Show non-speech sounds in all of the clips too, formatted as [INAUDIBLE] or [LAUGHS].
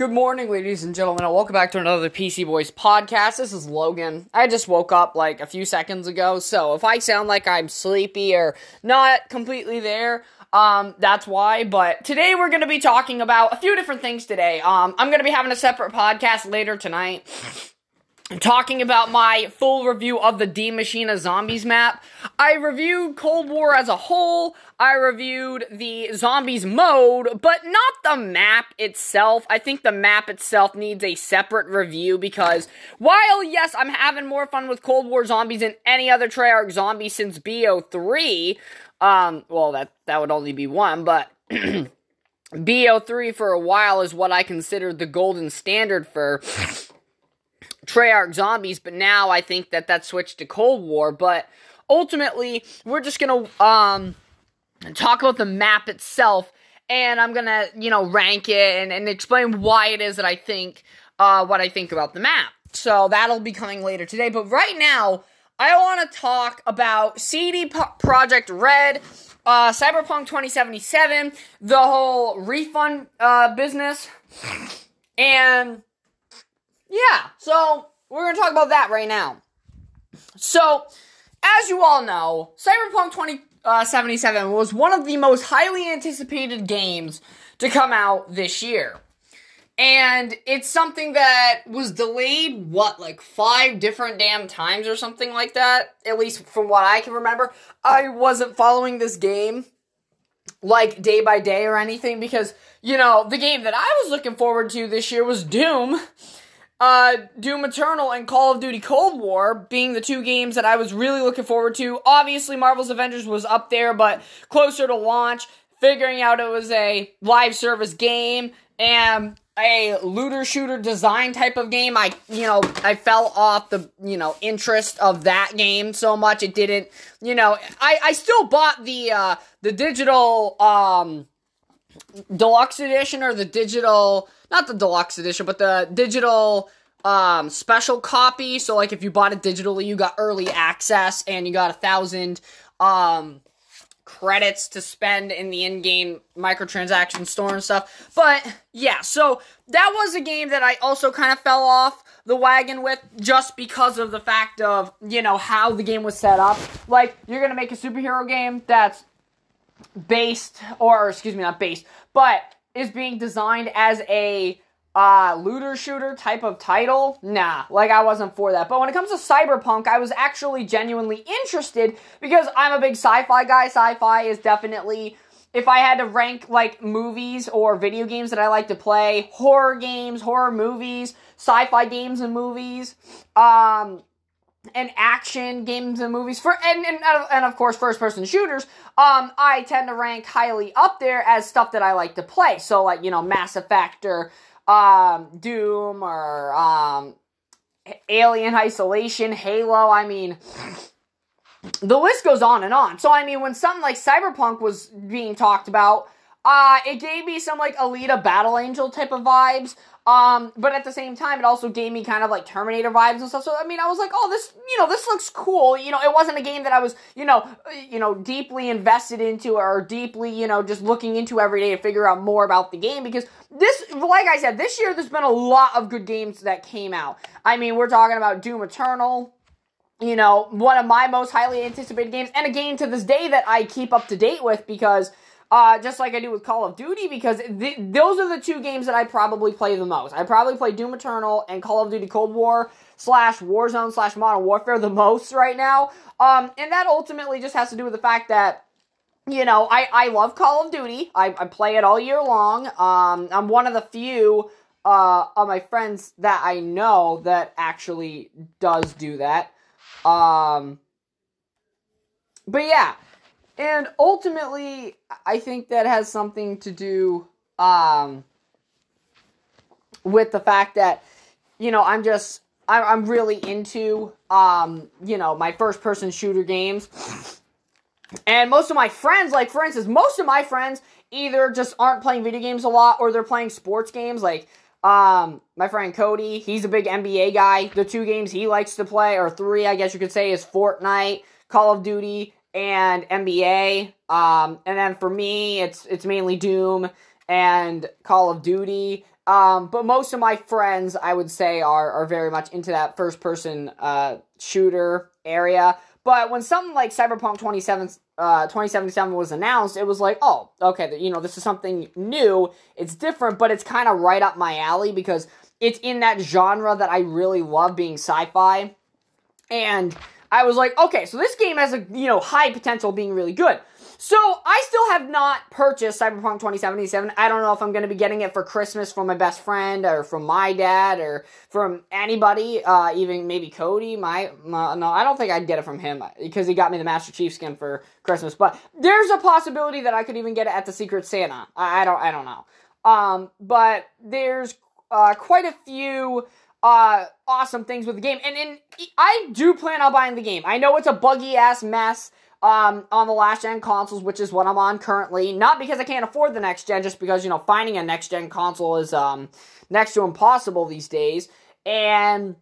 Good morning, ladies and gentlemen, and welcome back to another PC Boys podcast. This is Logan. I just woke up like a few seconds ago, so if I sound like I'm sleepy or not completely there, um, that's why. But today we're going to be talking about a few different things today. Um, I'm going to be having a separate podcast later tonight talking about my full review of the Die Maschine Zombies map. I reviewed Cold War as a whole. I reviewed the zombies mode, but not the map itself. I think the map itself needs a separate review because while yes, I'm having more fun with Cold War zombies than any other Treyarch zombie since BO3, um, well that that would only be one, but [CLEARS THROAT] BO3 for a while is what I considered the golden standard for Treyarch zombies, but now I think that that switched to Cold War. But ultimately, we're just gonna um talk about the map itself, and I'm gonna you know rank it and, and explain why it is that I think uh what I think about the map. So that'll be coming later today. But right now, I want to talk about CD Projekt Red. Uh, Cyberpunk 2077, the whole refund uh, business, and yeah, so we're going to talk about that right now. So, as you all know, Cyberpunk 2077 uh, was one of the most highly anticipated games to come out this year. And it's something that was delayed, what, like five different damn times or something like that? At least from what I can remember. I wasn't following this game like day by day or anything because, you know, the game that I was looking forward to this year was Doom uh, Doom Eternal and Call of Duty Cold War being the two games that I was really looking forward to. Obviously, Marvel's Avengers was up there, but closer to launch, figuring out it was a live service game and a looter shooter design type of game. I, you know, I fell off the, you know, interest of that game so much. It didn't, you know, I, I still bought the, uh, the digital, um, deluxe edition or the digital not the deluxe edition but the digital um special copy. So like if you bought it digitally you got early access and you got a thousand um credits to spend in the in-game microtransaction store and stuff. But yeah so that was a game that i also kind of fell off the wagon with just because of the fact of you know how the game was set up. Like you're gonna make a superhero game that's based, or excuse me, not based, but is being designed as a uh, looter shooter type of title, nah, like I wasn't for that. But when it comes to Cyberpunk, I was actually genuinely interested because I'm a big sci fi guy. Sci fi is definitely, if I had to rank like movies or video games that I like to play, horror games, horror movies, sci fi games and movies, um, and action games and movies for and, and and of course first person shooters um i tend to rank highly up there as stuff that i like to play. So like you know mass effect or um doom or um alien isolation halo i mean the list goes on and on. So i mean when something like cyberpunk was being talked about uh, it gave me some like Alita Battle Angel type of vibes. Um, but at the same time, it also gave me kind of like Terminator vibes and stuff. So I mean, I was like, oh, this, you know, this looks cool. You know, it wasn't a game that I was, you know, you know, deeply invested into or deeply, you know, just looking into every day to figure out more about the game because this, like I said, this year there's been a lot of good games that came out. I mean, we're talking about Doom Eternal you know, one of my most highly anticipated games, and a game to this day that I keep up to date with because uh, just like I do with Call of Duty, because th- those are the two games that I probably play the most. I probably play Doom Eternal and Call of Duty Cold War slash Warzone slash Modern Warfare the most right now. Um, and that ultimately just has to do with the fact that you know, I, I love Call of Duty. I, I play it all year long. Um, I'm one of the few uh, of my friends that I know that actually does do that. Um, but yeah, and ultimately, I think that has something to do um, with the fact that, you know, I'm just, I'm really into, um, you know, my first person shooter games. And most of my friends, like for instance, most of my friends either just aren't playing video games a lot or they're playing sports games. Like, um, my friend Cody, he's a big NBA guy. The two games he likes to play, or three, I guess you could say, is Fortnite, Call of Duty, and NBA. Um, and then for me, it's it's mainly Doom and Call of Duty. Um, but most of my friends, I would say, are are very much into that first person uh, shooter area. But when something like Cyberpunk 27, uh, 2077 was announced, it was like, oh, okay, you know, this is something new. It's different, but it's kind of right up my alley because it's in that genre that I really love being sci-fi. And I was like, okay, so this game has a, you know, high potential being really good. So I still have not purchased Cyberpunk 2077. I don't know if I'm going to be getting it for Christmas from my best friend or from my dad or from anybody, uh, even maybe Cody. My, my, no, I don't think I'd get it from him because he got me the Master Chief skin for Christmas. But there's a possibility that I could even get it at the Secret Santa. I, I don't, I don't know. Um, but there's uh, quite a few uh, awesome things with the game, and and I do plan on buying the game. I know it's a buggy ass mess um, on the last gen consoles, which is what I'm on currently. Not because I can't afford the next gen, just because, you know, finding a next gen console is um, next to impossible these days. And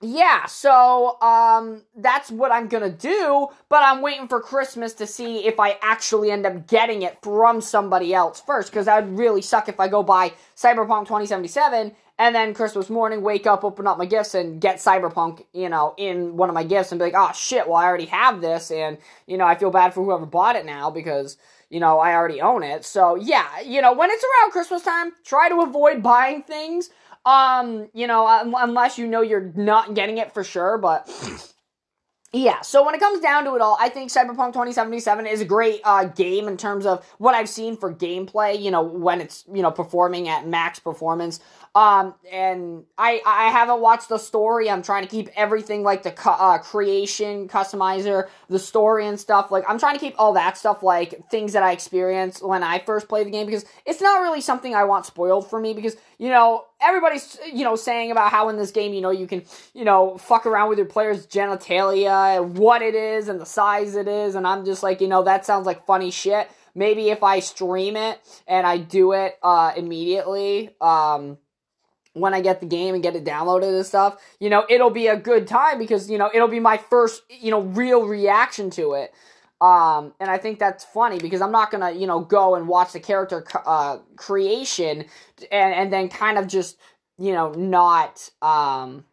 yeah, so um, that's what I'm gonna do, but I'm waiting for Christmas to see if I actually end up getting it from somebody else first, because that would really suck if I go buy Cyberpunk 2077 and then Christmas morning, wake up, open up my gifts, and get Cyberpunk, you know, in one of my gifts, and be like, oh shit, well I already have this, and you know I feel bad for whoever bought it now because you know I already own it. So yeah, you know when it's around Christmas time, try to avoid buying things. Um, you know, unless you know you're not getting it for sure, but. [SNIFFS] Yeah, so when it comes down to it all, I think Cyberpunk 2077 is a great uh, game in terms of what I've seen for gameplay, you know, when it's, you know, performing at max performance. Um, and I I haven't watched the story. I'm trying to keep everything like the uh, creation customizer, the story and stuff. Like I'm trying to keep all that stuff like things that I experienced when I first played the game because it's not really something I want spoiled for me because you know everybody's you know saying about how in this game you know you can you know fuck around with your player's genitalia, and what it is and the size it is, and I'm just like you know that sounds like funny shit. Maybe if I stream it and I do it uh, immediately. Um, when I get the game and get it downloaded and stuff, you know, it'll be a good time because, you know, it'll be my first, you know, real reaction to it. Um, and I think that's funny because I'm not gonna, you know, go and watch the character uh, creation and and then kind of just, you know, not, um,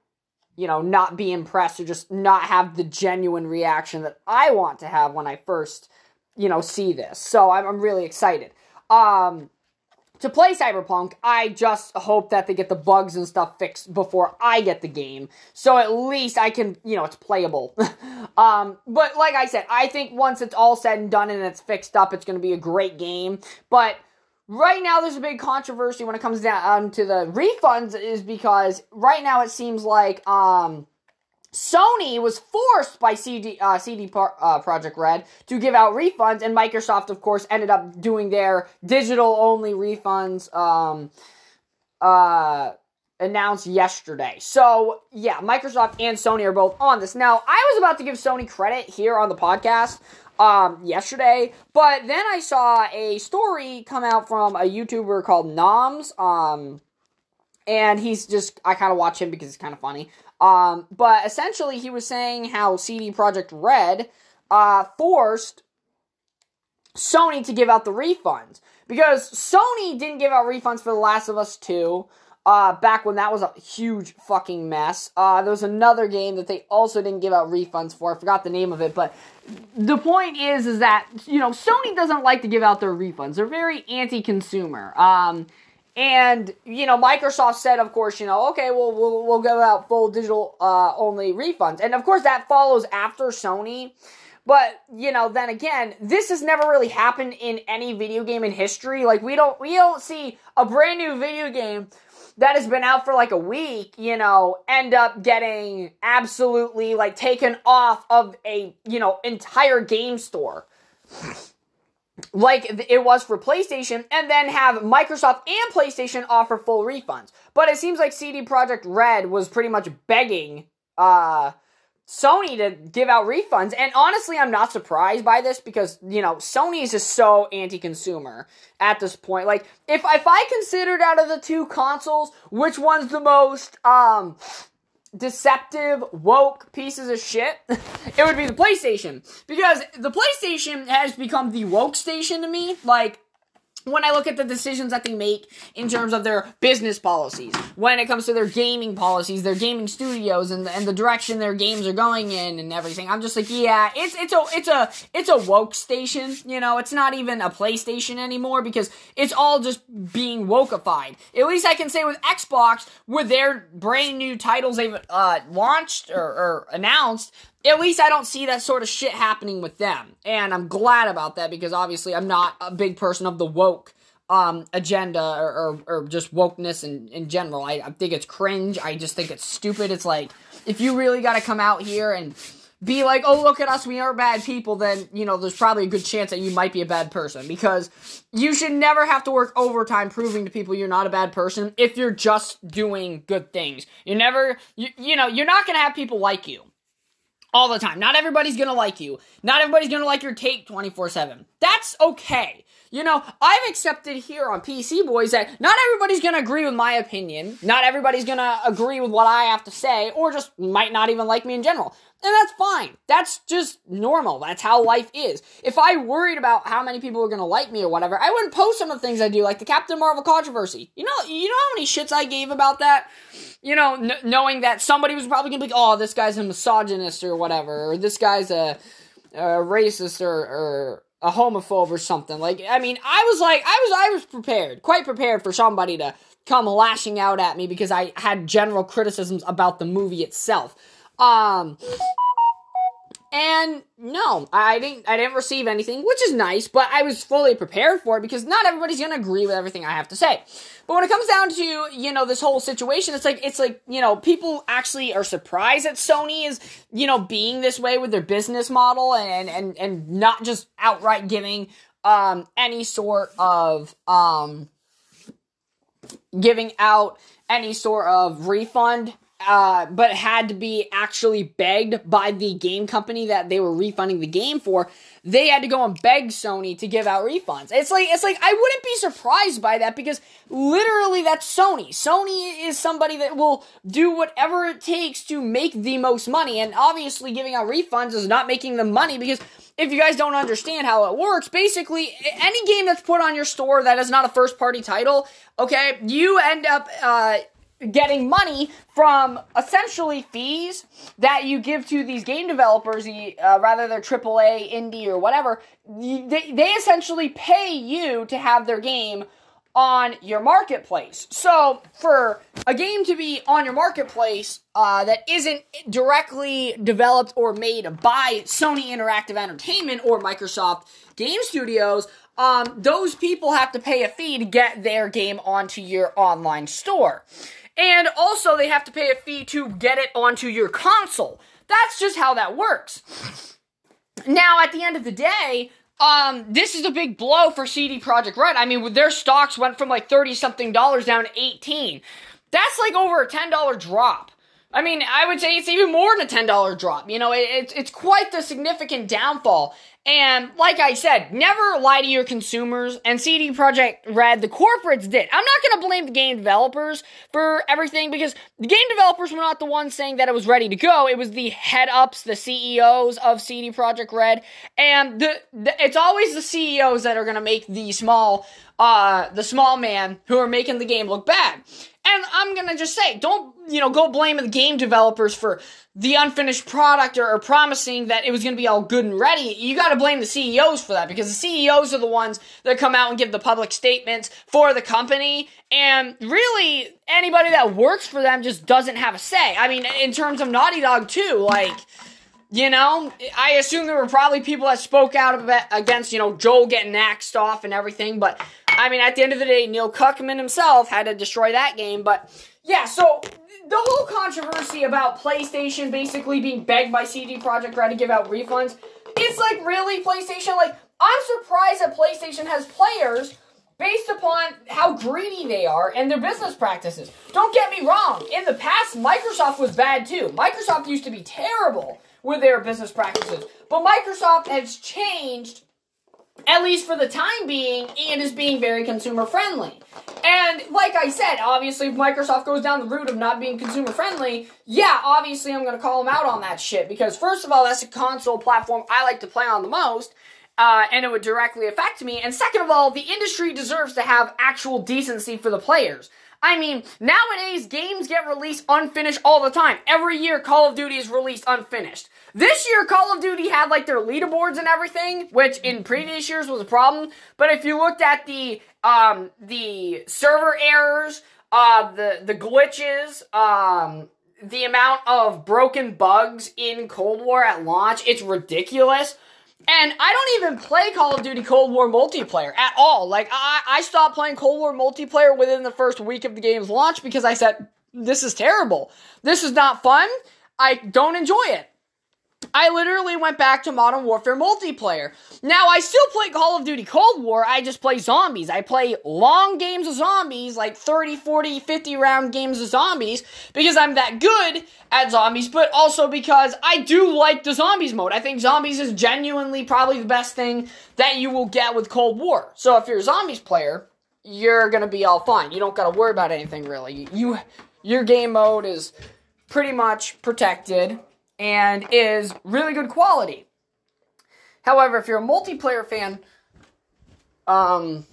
you know, not be impressed or just not have the genuine reaction that I want to have when I first, you know, see this. So I'm, I'm really excited. Um, to play Cyberpunk, I just hope that they get the bugs and stuff fixed before I get the game. So at least I can, you know, it's playable. [LAUGHS] um, but like I said, I think once it's all said and done and it's fixed up, it's going to be a great game. But right now there's a big controversy when it comes down to the refunds is because right now it seems like, um, Sony was forced by CD, uh, CD uh, Projekt Red to give out refunds, and Microsoft, of course, ended up doing their digital only refunds. Um, uh, announced yesterday. So, yeah, Microsoft and Sony are both on this. Now, I was about to give Sony credit here on the podcast um, yesterday, but then I saw a story come out from a YouTuber called Noms. Um, and he's just, I kind of watch him because it's kind of funny. Um, but essentially, he was saying how CD Projekt Red uh, forced Sony to give out the refunds because Sony didn't give out refunds for The Last of Us 2. Uh, back when that was a huge fucking mess. Uh, there was another game that they also didn't give out refunds for. I forgot the name of it, but the point is, is that you know Sony doesn't like to give out their refunds. They're very anti-consumer. Um, and you know, Microsoft said, of course, you know, okay, well, we'll we'll give out full digital uh, only refunds, and of course that follows after Sony. But you know, then again, this has never really happened in any video game in history. Like we don't we don't see a brand new video game that has been out for like a week, you know, end up getting absolutely like taken off of a you know entire game store like it was for PlayStation, and then have Microsoft and PlayStation offer full refunds. But it seems like CD Projekt Red was pretty much begging uh, Sony to give out refunds. And honestly, I'm not surprised by this because, you know, Sony is just so anti-consumer at this point. Like, if, if I considered out of the two consoles, which one's the most, um, deceptive, woke pieces of shit, [LAUGHS] it would be the PlayStation. Because the PlayStation has become the woke station to me. Like, when I look at the decisions that they make in terms of their business policies, when it comes to their gaming policies, their gaming studios, and and the direction their games are going in, and everything, I'm just like, yeah, it's it's a it's a it's a woke station. You know, it's not even a PlayStation anymore because it's all just being wokeified. At least I can say with Xbox, with their brand new titles they've uh, launched or, or announced, at least I don't see that sort of shit happening with them. And I'm glad about that because obviously I'm not a big person of the woke um, agenda or, or, or, just wokeness in, in general. I, I think it's cringe. I just think it's stupid. It's like, if you really got to come out here and be like, oh, look at us, we are bad people, then, you know, there's probably a good chance that you might be a bad person because you should never have to work overtime proving to people you're not a bad person if you're just doing good things. You're never, you, you know, you're not going to have people like you all the time. Not everybody's gonna like you. Not everybody's gonna like your take 24 7. That's okay. You know, I've accepted here on PC Boys that not everybody's gonna agree with my opinion. Not everybody's gonna agree with what I have to say, or just might not even like me in general. And that's fine. That's just normal. That's how life is. If I worried about how many people are gonna like me or whatever, I wouldn't post some of the things I do, like the Captain Marvel controversy. You know, you know how many shits I gave about that? You know, n- knowing that somebody was probably gonna be like, oh, this guy's a misogynist or whatever, or this guy's a, a racist or, or a homophobe or something. Like, I mean, I was like, I was, I was prepared, quite prepared for somebody to come lashing out at me because I had general criticisms about the movie itself. Um, and no, I didn't. I didn't receive anything, which is nice. But I was fully prepared for it because not everybody's gonna agree with everything I have to say. But when it comes down to you know this whole situation, it's like it's like you know people actually are surprised that Sony is you know being this way with their business model and and and not just outright giving um any sort of um giving out any sort of refund uh, but had to be actually begged by the game company that they were refunding the game for. They had to go and beg Sony to give out refunds. It's like it's like I wouldn't be surprised by that because literally that's Sony. Sony is somebody that will do whatever it takes to make the most money, and obviously giving out refunds is not making them money because if you guys don't understand how it works, basically any game that's put on your store that is not a first party title, okay, you end up uh, getting money from essentially fees that you give to these game developers, uh, rather they're AAA, indie, or whatever. They, they essentially pay you to have their game on your marketplace. So, for a game to be on your marketplace uh, that isn't directly developed or made by Sony Interactive Entertainment or Microsoft Game Studios, um, those people have to pay a fee to get their game onto your online store. And also, they have to pay a fee to get it onto your console. That's just how that works. Now, at the end of the day, um, this is a big blow for CD Projekt Red. I mean, their stocks went from like 30 something dollars down to 18. That's like over a $10 drop. I mean, I would say it's even more than a $10 drop. You know, it, it's, it's quite the significant downfall. And like I said, never lie to your consumers. And CD Projekt Red, the corporates did. I'm not going to blame the game developers for everything because the game developers were not the ones saying that it was ready to go. It was the head ups, the CEOs of CD Projekt Red, and the, the it's always the CEOs that are going to make the small, uh, the small man who are making the game look bad. And I'm gonna just say, don't, you know, go blame the game developers for the unfinished product or, or, promising that it was gonna be all good and ready. You gotta blame the CEOs for that because the CEOs are the ones that come out and give the public statements for the company. And really, anybody that works for them just doesn't have a say. I mean, in terms of Naughty Dog too, like, you know, I assume there were probably people that spoke out against, you know, Joel getting axed off and everything, but I mean, at the end of the day, Neil Druckmann himself had to destroy that game. But yeah, so the whole controversy about PlayStation basically being begged by CD Projekt Red to give out refunds, it's like really PlayStation. Like I'm surprised that PlayStation has players based upon how greedy they are and their business practices. Don't get me wrong. In the past, Microsoft was bad too. Microsoft used to be terrible with their business practices, but Microsoft has changed at least for the time being, and is being very consumer friendly. And like I said, obviously, if Microsoft goes down the route of not being consumer friendly, yeah, obviously, I'm going to call them out on that shit because, first of all, that's a console platform I like to play on the most. uh, and it would directly affect me. And second of all, the industry deserves to have actual decency for the players. I mean, nowadays games get released unfinished all the time. Every year Call of Duty is released unfinished. This year Call of Duty had like their leaderboards and everything, which in previous years was a problem. But if you looked at the um the server errors, uh the the glitches, um the amount of broken bugs in Cold War at launch, it's ridiculous. And I don't even play Call of Duty Cold War multiplayer at all. Like, I, I stopped playing Cold War multiplayer within the first week of the game's launch because I said, this is terrible. This is not fun. I don't enjoy it. I literally went back to Modern Warfare multiplayer. Now, I still play Call of Duty Cold War, I just play zombies. I play long games of zombies, like 30, 40, 50 round games of zombies, because I'm that good at zombies, but also because I do like the zombies mode. I think zombies is genuinely probably the best thing that you will get with Cold War. So if you're a zombies player, you're gonna be all fine. You don't gotta worry about anything really. You, your game mode is pretty much protected and is really good quality. However, if you're a multiplayer fan, um,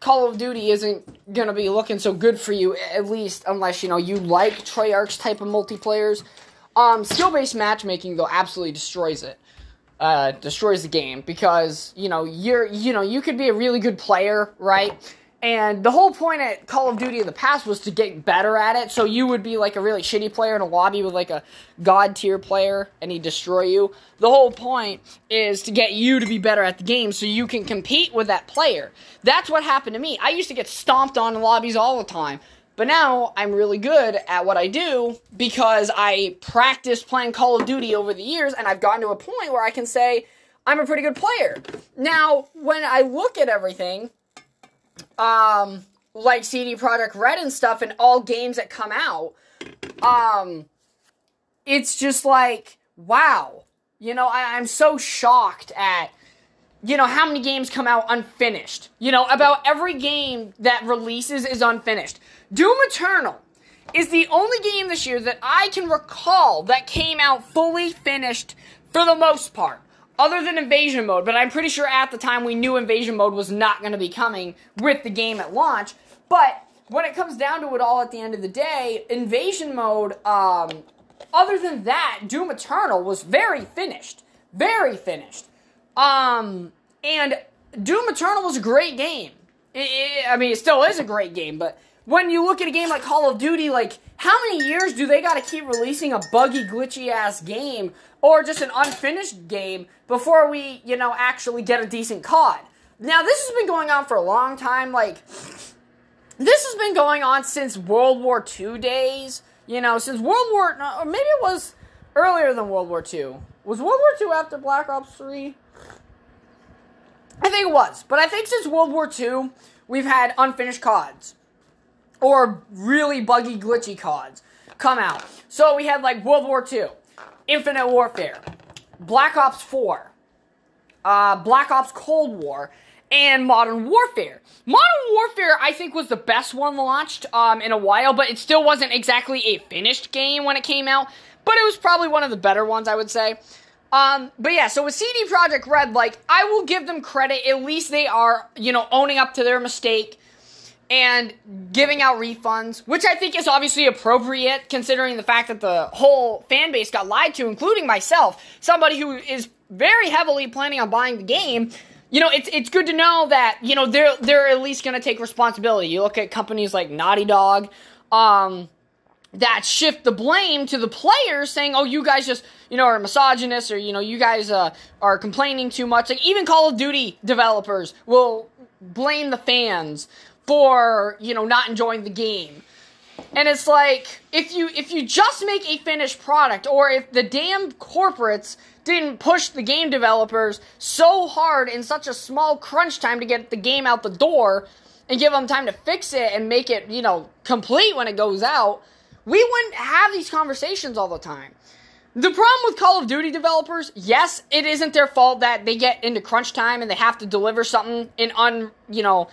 Call of Duty isn't gonna be looking so good for you, at least unless you know you like Treyarch's type of multiplayers. Um, skill-based matchmaking though absolutely destroys it. Uh, destroys the game because you know you're you know you could be a really good player, right? And the whole point at Call of Duty in the past was to get better at it. So you would be like a really shitty player in a lobby with like a god tier player and he'd destroy you. The whole point is to get you to be better at the game so you can compete with that player. That's what happened to me. I used to get stomped on in lobbies all the time. But now I'm really good at what I do because I practiced playing Call of Duty over the years and I've gotten to a point where I can say I'm a pretty good player. Now, when I look at everything, um, like CD Projekt Red and stuff, and all games that come out, um, it's just like, wow. You know, I, I'm so shocked at, you know, how many games come out unfinished. You know, about every game that releases is unfinished. Doom Eternal is the only game this year that I can recall that came out fully finished for the most part other than invasion mode, but I'm pretty sure at the time we knew invasion mode was not going to be coming with the game at launch. But when it comes down to it all at the end of the day, invasion mode, um, other than that, Doom Eternal was very finished. Very finished. Um, and Doom Eternal was a great game. It, it, I mean, it still is a great game, but when you look at a game like Call of Duty, like, how many years do they gotta keep releasing a buggy, glitchy ass game or just an unfinished game before we, you know, actually get a decent COD? Now, this has been going on for a long time. Like, this has been going on since World War II days. You know, since World War, or maybe it was earlier than World War II. Was World War II after Black Ops 3? I think it was. But I think since World War II, we've had unfinished CODs or really buggy, glitchy CODs come out. So we had like World War II, Infinite Warfare, Black Ops 4, uh, Black Ops Cold War, and Modern Warfare. Modern Warfare, I think, was the best one launched um, in a while, but it still wasn't exactly a finished game when it came out. But it was probably one of the better ones, I would say. Um, but yeah, so with CD Projekt Red, like, I will give them credit. At least they are, you know, owning up to their mistake and giving out refunds, which I think is obviously appropriate considering the fact that the whole fan base got lied to, including myself, somebody who is very heavily planning on buying the game. You know, it's it's good to know that you know they're they're at least going to take responsibility. You look at companies like Naughty Dog, um, that shift the blame to the players, saying, "Oh, you guys just you know are misogynist, or you know you guys uh, are complaining too much." Like even Call of Duty developers will blame the fans for, you know, not enjoying the game. And it's like if you if you just make a finished product or if the damn corporates didn't push the game developers so hard in such a small crunch time to get the game out the door and give them time to fix it and make it, you know, complete when it goes out, we wouldn't have these conversations all the time. The problem with Call of Duty developers, yes, it isn't their fault that they get into crunch time and they have to deliver something in un, you know,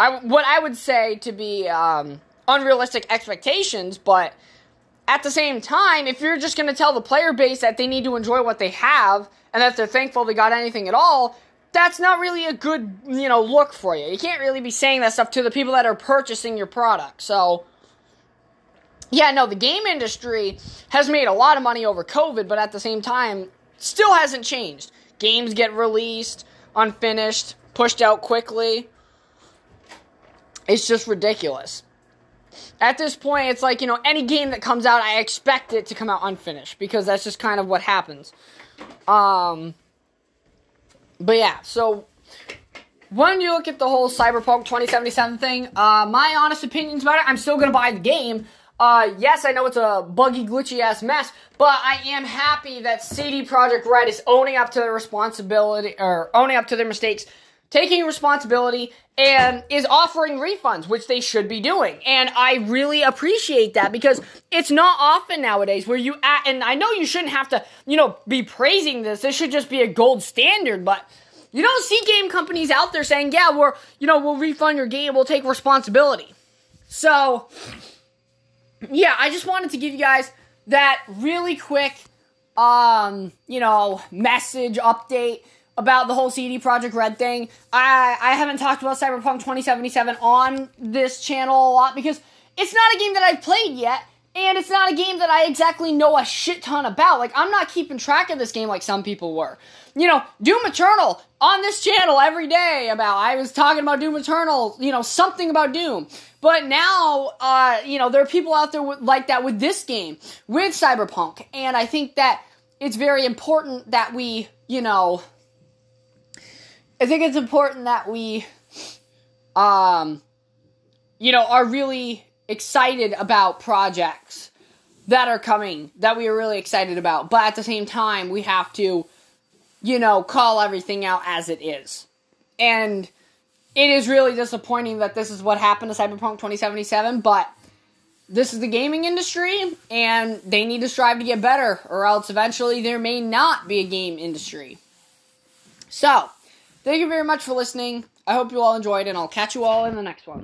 I, what I would say to be um, unrealistic expectations, but at the same time, if you're just going to tell the player base that they need to enjoy what they have and that they're thankful they got anything at all, that's not really a good, you know, look for you. You can't really be saying that stuff to the people that are purchasing your product. So, yeah, no, the game industry has made a lot of money over COVID, but at the same time, still hasn't changed. Games get released, unfinished, pushed out quickly. It's just ridiculous. At this point, it's like, you know, any game that comes out, I expect it to come out unfinished because that's just kind of what happens. Um, but yeah, so when you look at the whole Cyberpunk 2077 thing, uh, my honest opinions about it, I'm still gonna buy the game. Uh, yes, I know it's a buggy, glitchy ass mess, but I am happy that CD Projekt Red is owning up to their responsibility, or owning up to their mistakes, taking responsibility, and is offering refunds, which they should be doing. And I really appreciate that because it's not often nowadays where you, and I know you shouldn't have to, you know, be praising this. This should just be a gold standard, but you don't see game companies out there saying, yeah, we're, you know, we'll refund your game, we'll take responsibility. So, yeah, I just wanted to give you guys that really quick, um, you know, message update about the whole CD Projekt Red thing. I I haven't talked about Cyberpunk 2077 on this channel a lot because it's not a game that I've played yet. And it's not a game that I exactly know a shit ton about. Like, I'm not keeping track of this game like some people were. You know, Doom Eternal on this channel every day about, I was talking about Doom Eternal, you know, something about Doom. But now, uh, you know, there are people out there with, like that with this game, with Cyberpunk. And I think that it's very important that we, you know, I think it's important that we, um, you know, are really excited about projects that are coming that we are really excited about. But at the same time, we have to, you know, call everything out as it is. And it is really disappointing that this is what happened to Cyberpunk 2077, but this is the gaming industry and they need to strive to get better or else eventually there may not be a game industry. So, Thank you very much for listening. I hope you all enjoyed, and I'll catch you all in the next one.